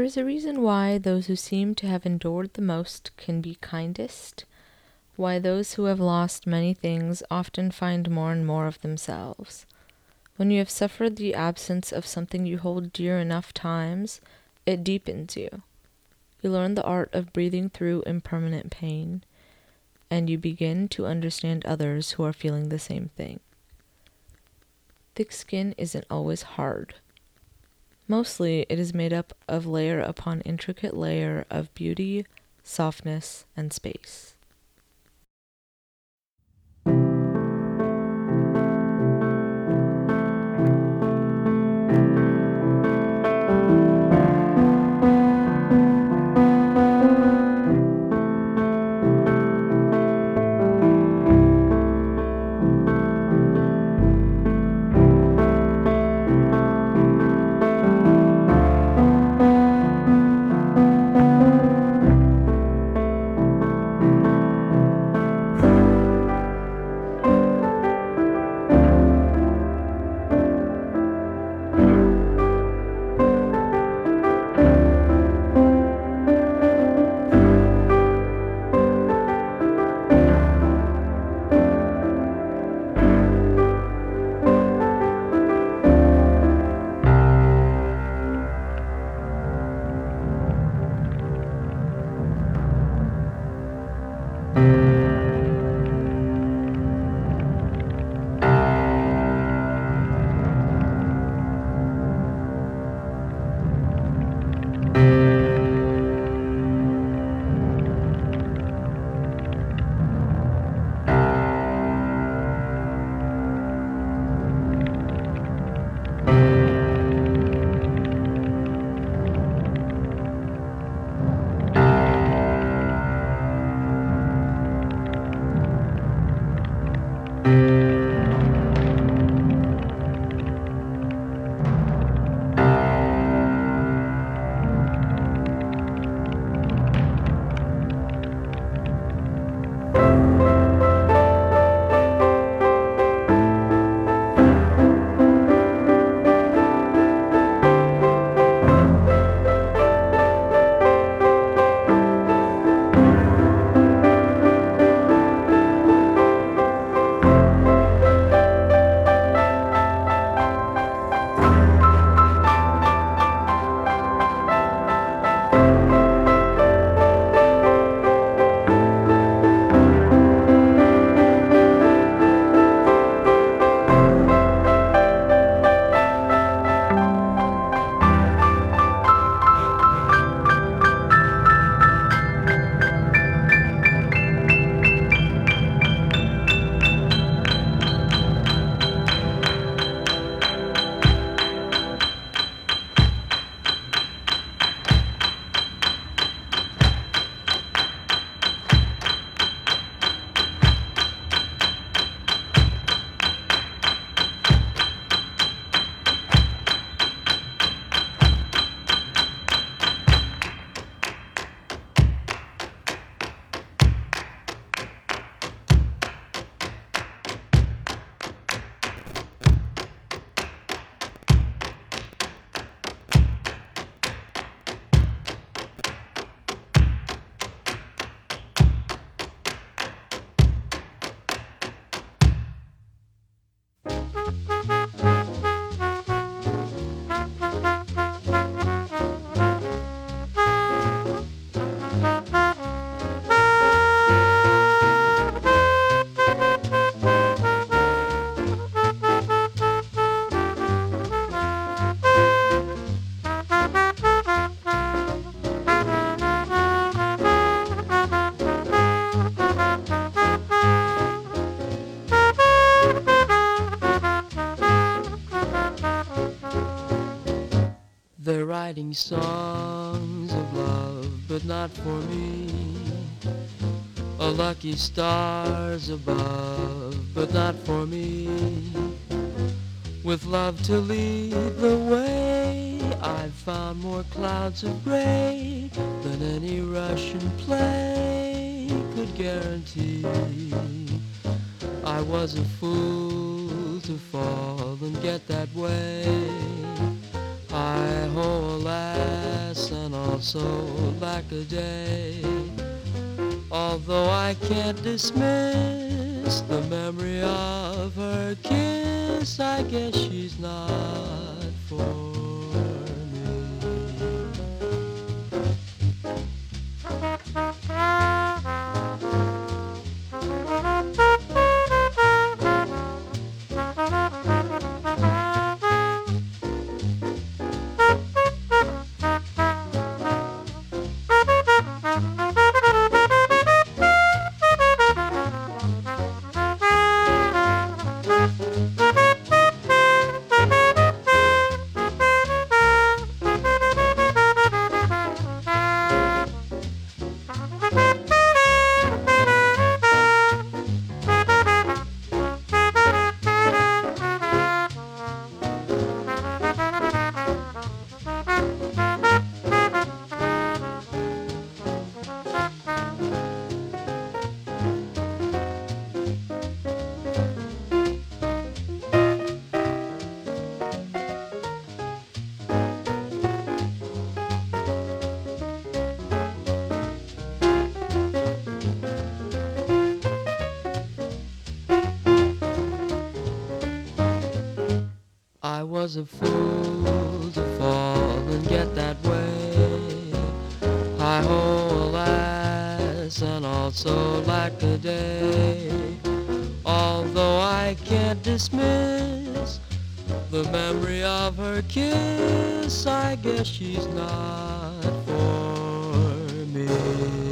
is a reason why those who seem to have endured the most can be kindest, why those who have lost many things often find more and more of themselves. When you have suffered the absence of something you hold dear enough times, it deepens you. You learn the art of breathing through impermanent pain, and you begin to understand others who are feeling the same thing. Thick skin isn't always hard. Mostly, it is made up of layer upon intricate layer of beauty, softness, and space. Writing songs of love, but not for me. A lucky stars above, but not for me. With love to lead the way, I've found more clouds of gray than any Russian play could guarantee. I was a fool to fall and get that way. Hi ho, alas, and also lack a day. Although I can't dismiss the memory of her kiss, I guess she's not for. was a fool to fall and get that way. Hi ho, alas, and also like a day. Although I can't dismiss the memory of her kiss, I guess she's not for me.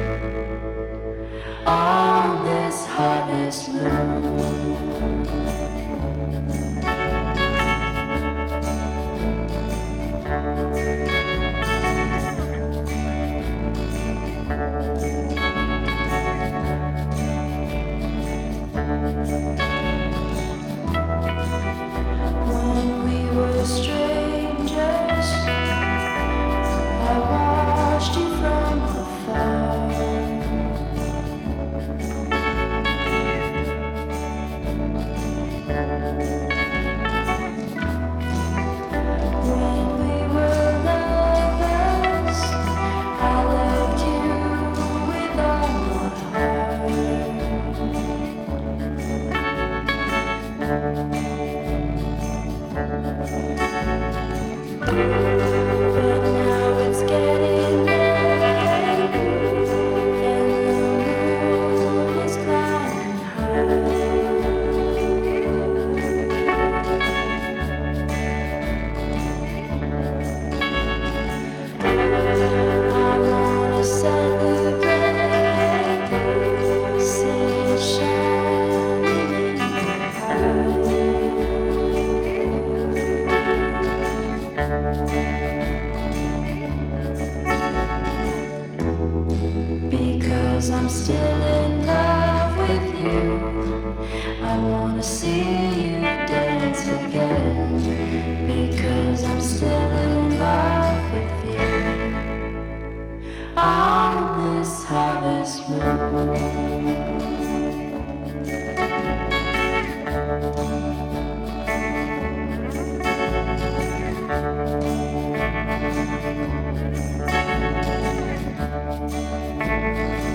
this harvest moon. I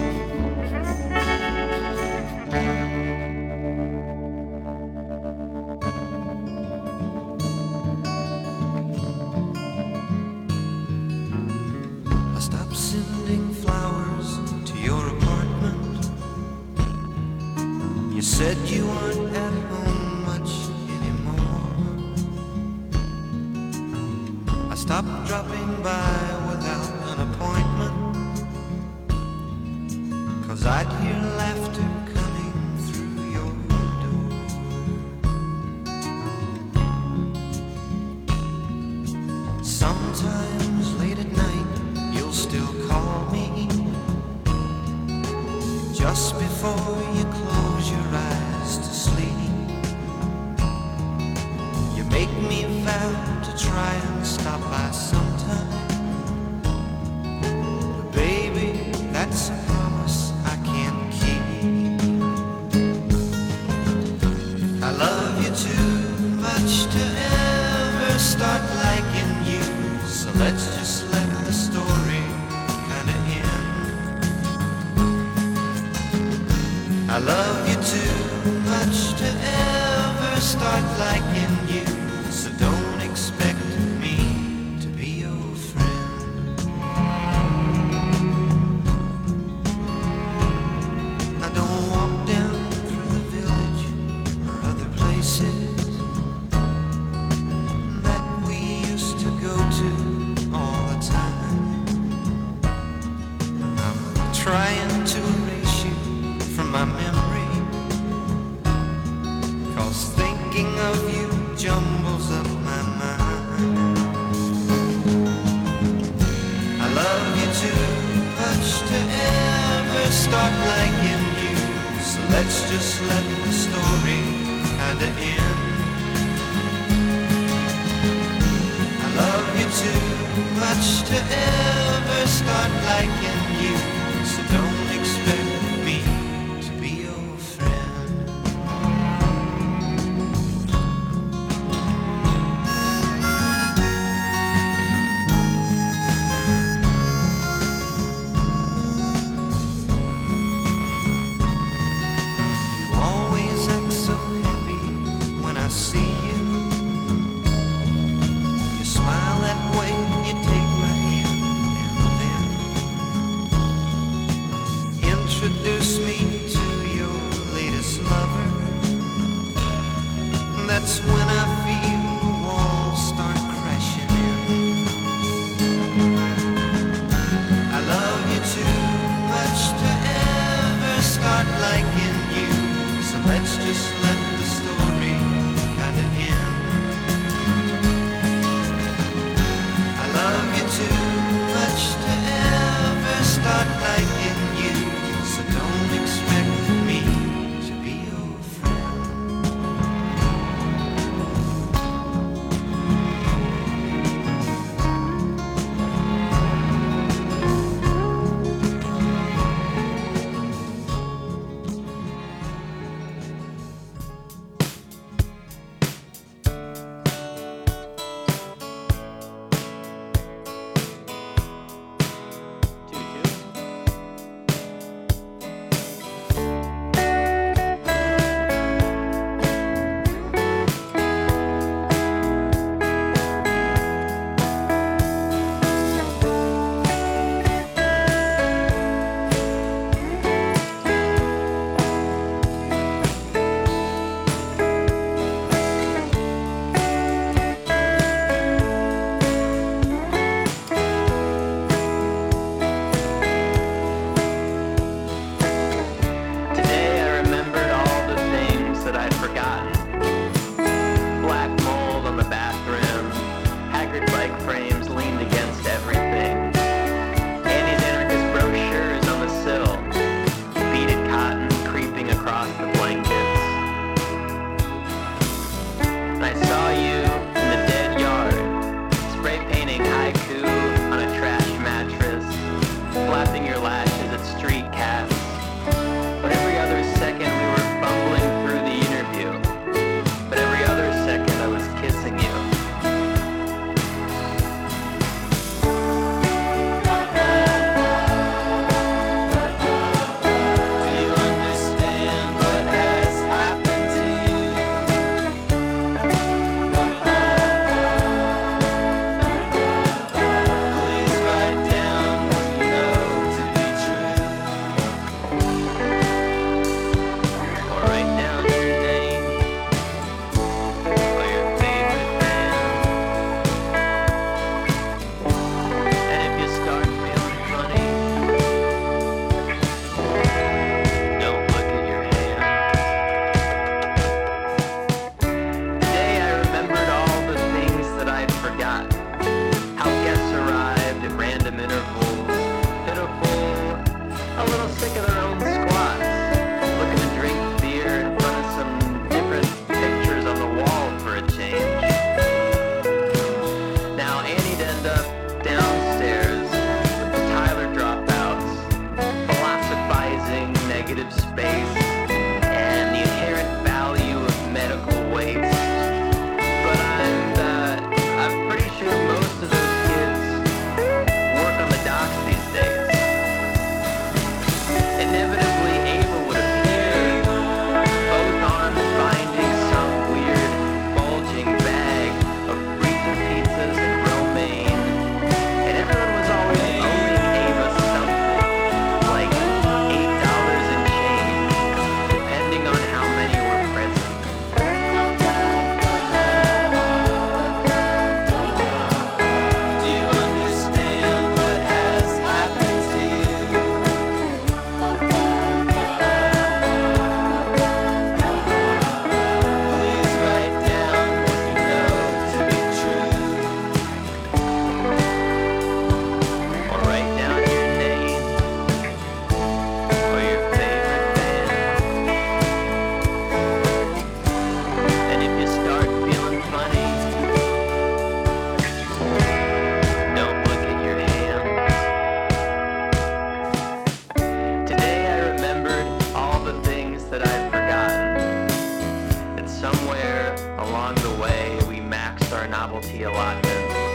our novelty allotment.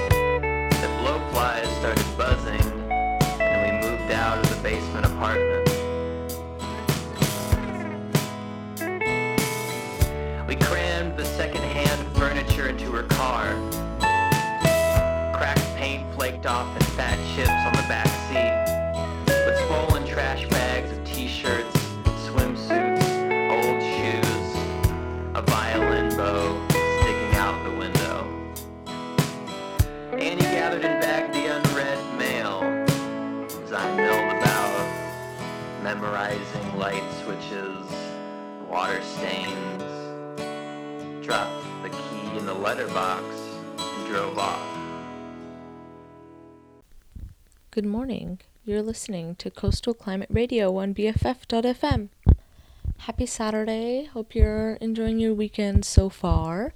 That blowflies started buzzing and we moved out of the basement apartment. We crammed the second-hand furniture into her car. Cracked paint flaked off memorizing light switches, water stains, dropped the key in the letterbox and drove off. Good morning. You're listening to Coastal Climate Radio on BFF.fm. Happy Saturday. Hope you're enjoying your weekend so far.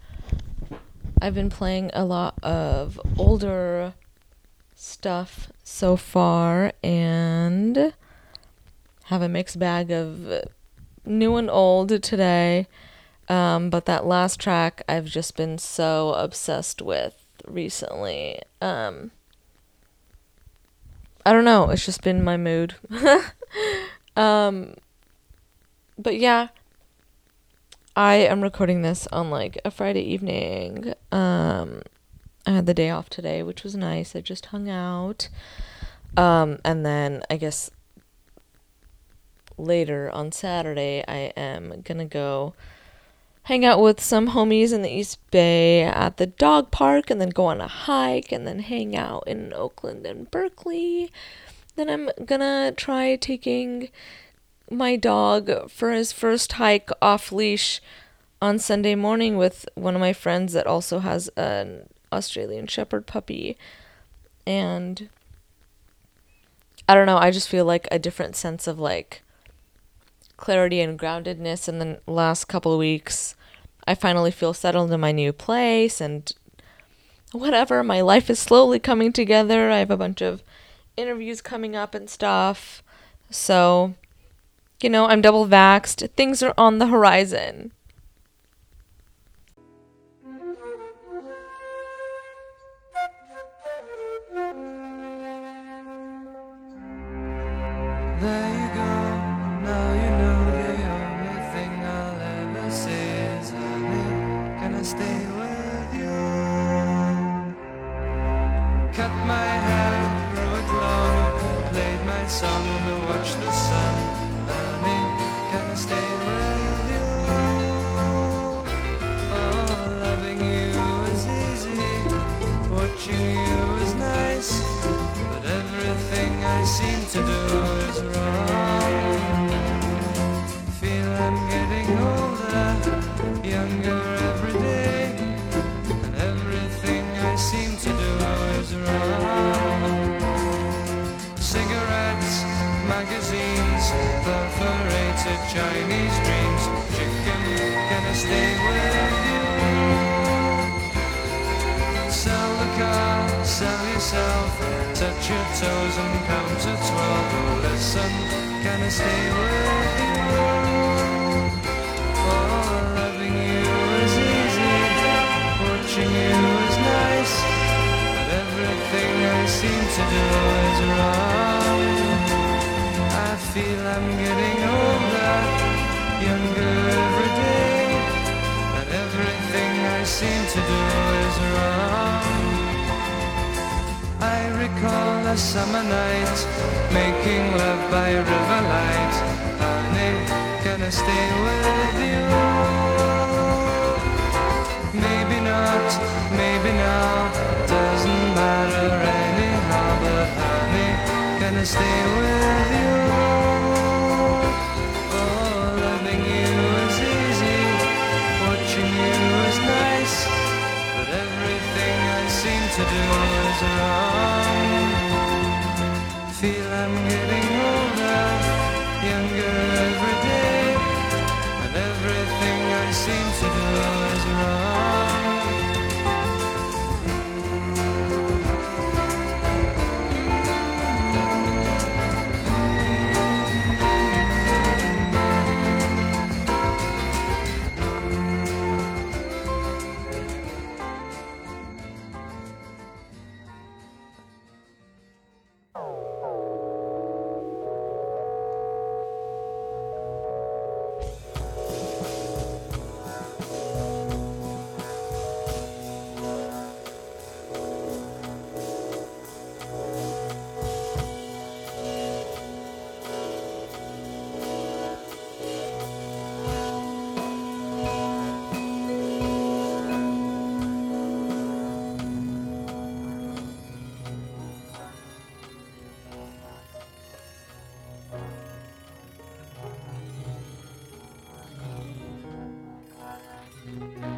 I've been playing a lot of older stuff so far and have a mixed bag of new and old today. Um, but that last track I've just been so obsessed with recently. Um, I don't know. It's just been my mood. um, but yeah, I am recording this on like a Friday evening. Um, I had the day off today, which was nice. I just hung out. Um, and then I guess later on Saturday, I am gonna go hang out with some homies in the East Bay at the dog park and then go on a hike and then hang out in Oakland and Berkeley. Then I'm gonna try taking my dog for his first hike off leash on Sunday morning with one of my friends that also has an Australian Shepherd puppy. And I don't know, I just feel like a different sense of like clarity and groundedness in the last couple of weeks. I finally feel settled in my new place and whatever. My life is slowly coming together. I have a bunch of interviews coming up and stuff. So, you know, I'm double vaxxed. Things are on the horizon. There watch the sun burning. Can I stay with you? Oh, loving you easy, watching you nice, but everything I seem to do. Chinese dreams. Chicken, can I stay with you? Sell the car, sell yourself, touch your toes and count to twelve. Oh, listen, can I stay with you? Oh, loving you is easy, watching you is nice, but everything I seem to do is wrong. I feel I'm getting older, younger every day, and everything I seem to do is wrong. I recall a summer night, making love by riverlight. Honey, can I stay with you? Maybe not, maybe now, doesn't matter anyhow. But honey, can I stay with you? I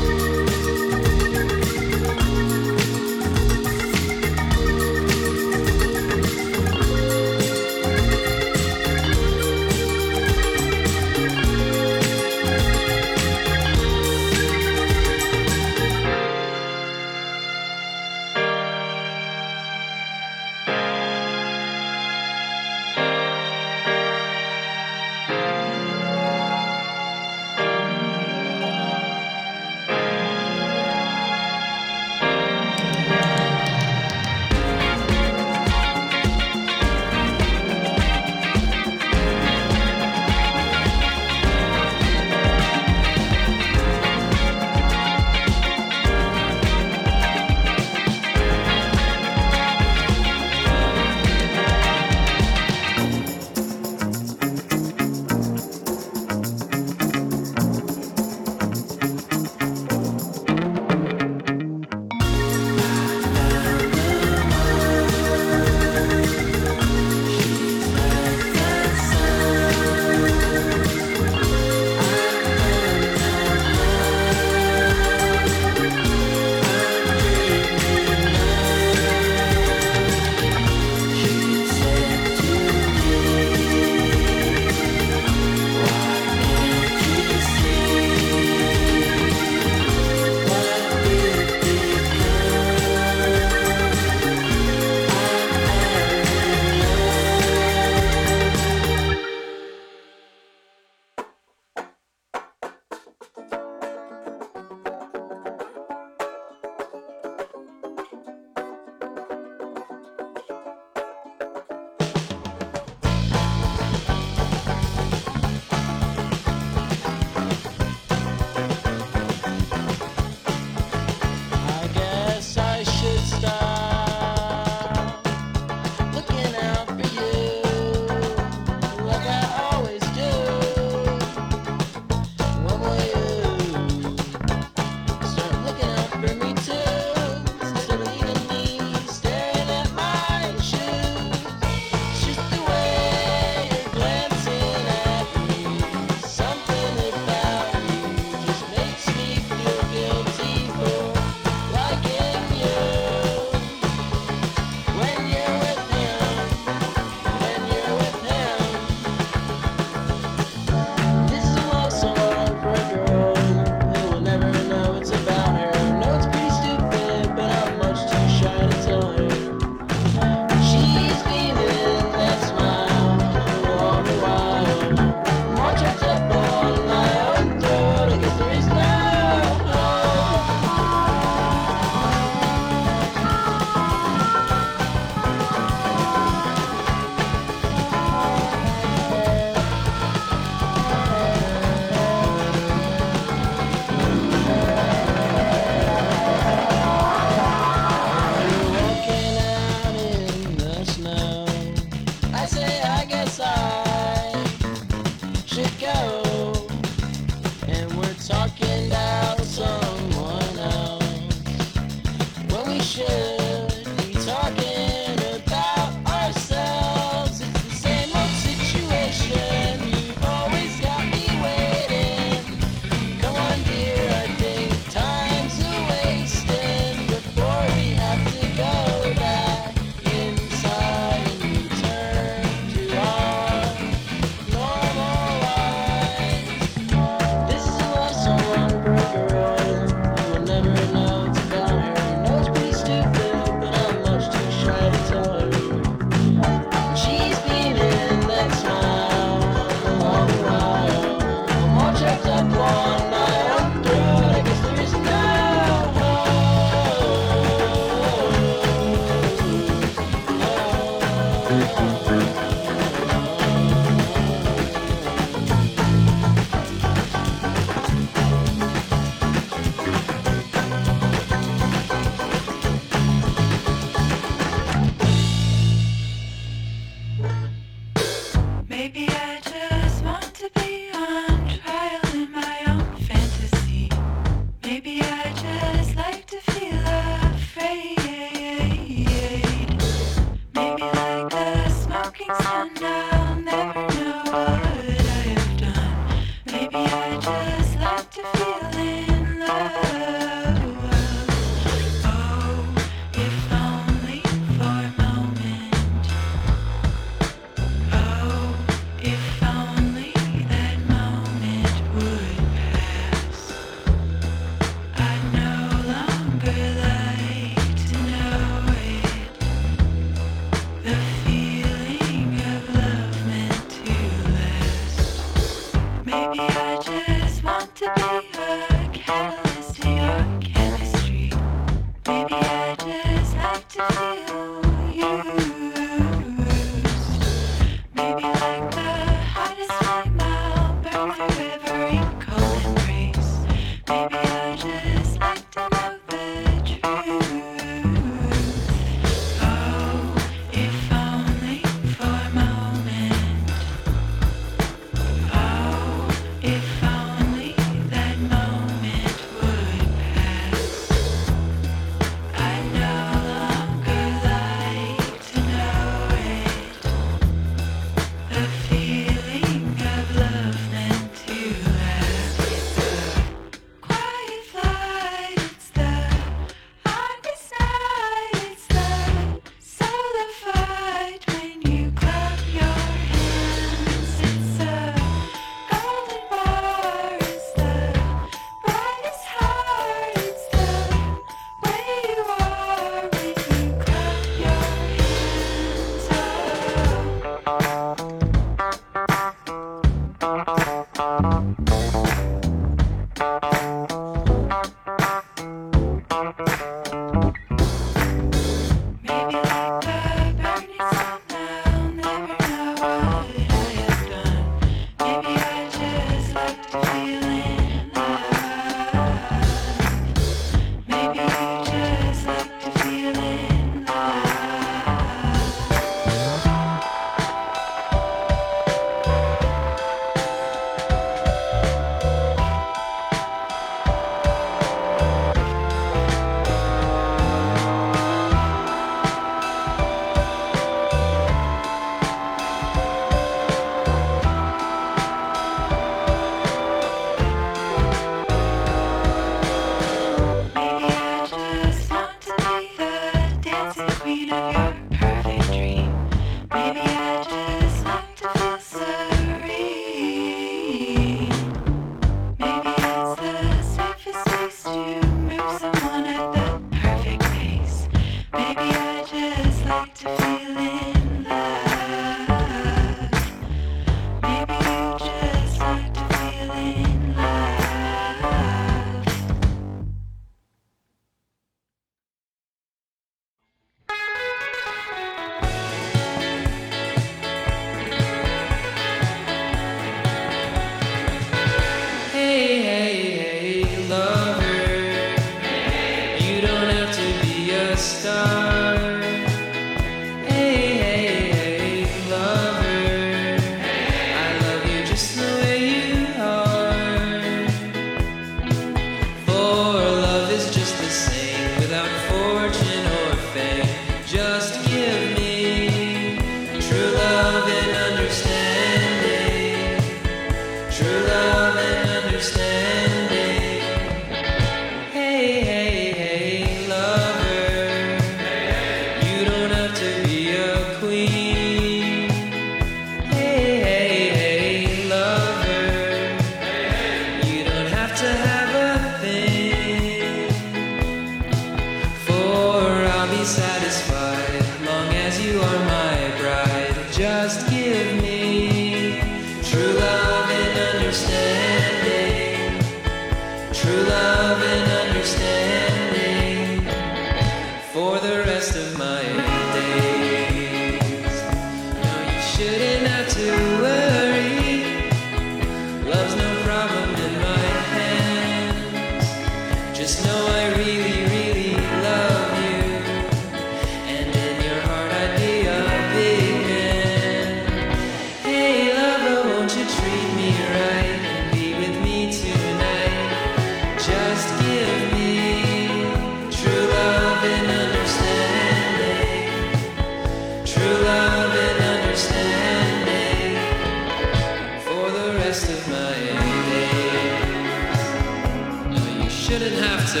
to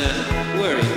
worry,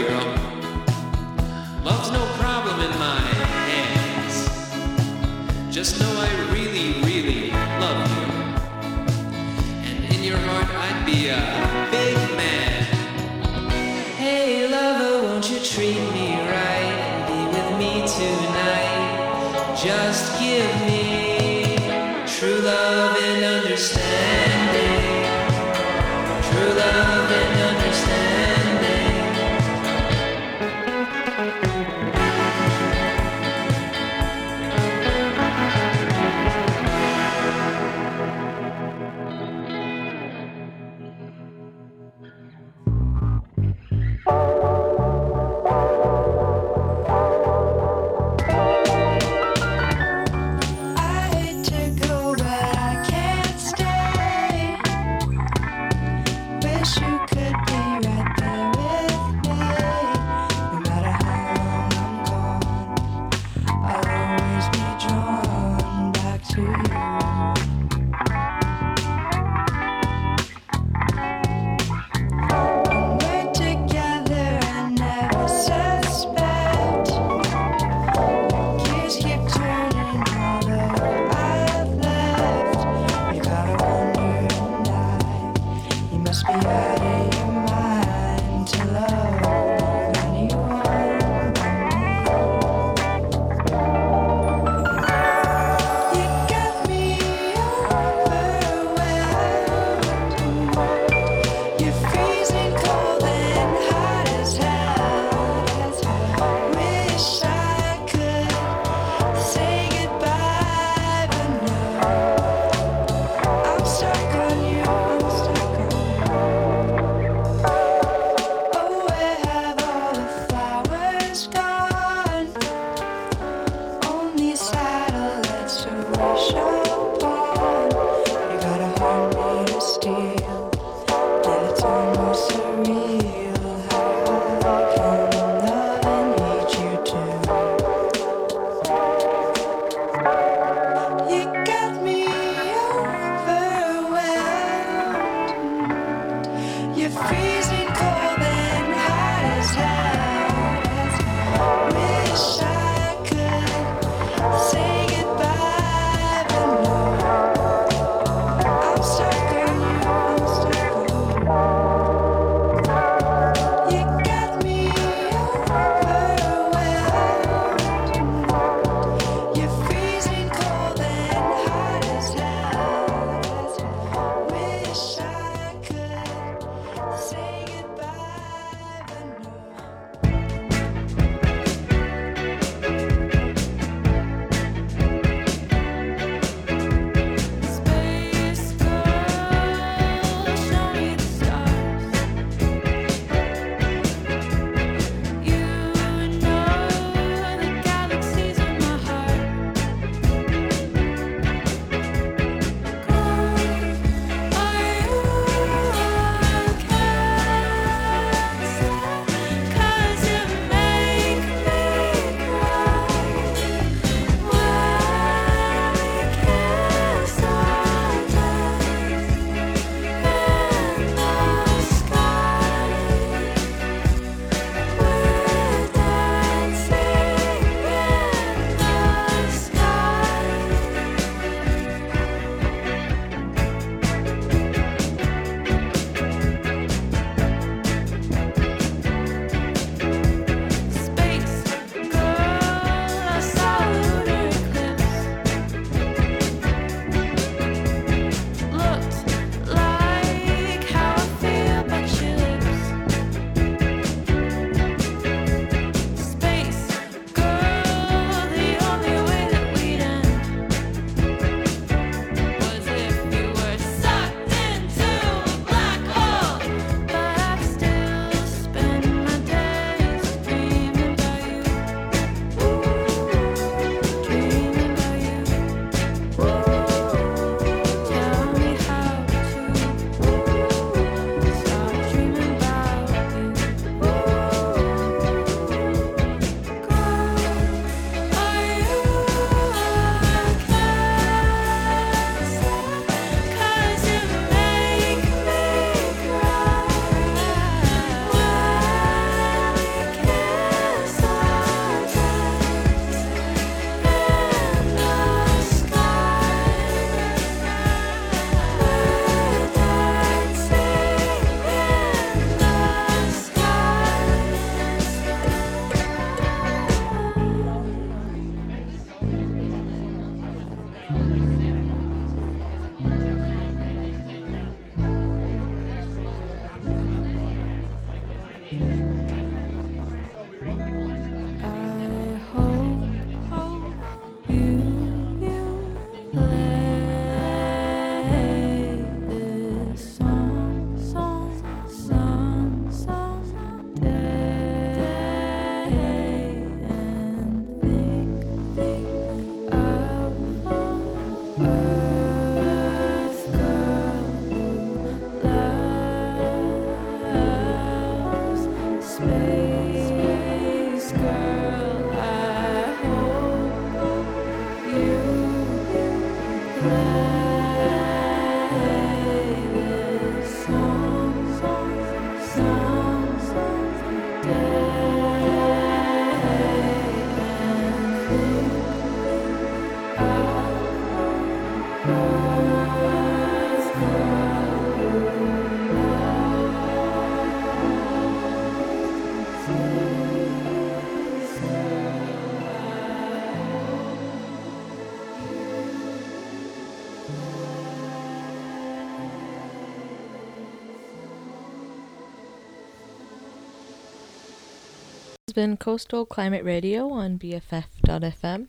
been Coastal Climate Radio on BFF.fm.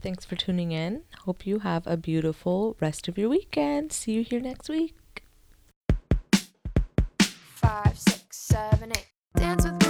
Thanks for tuning in. Hope you have a beautiful rest of your weekend. See you here next week. Five, six, seven, eight. Dance with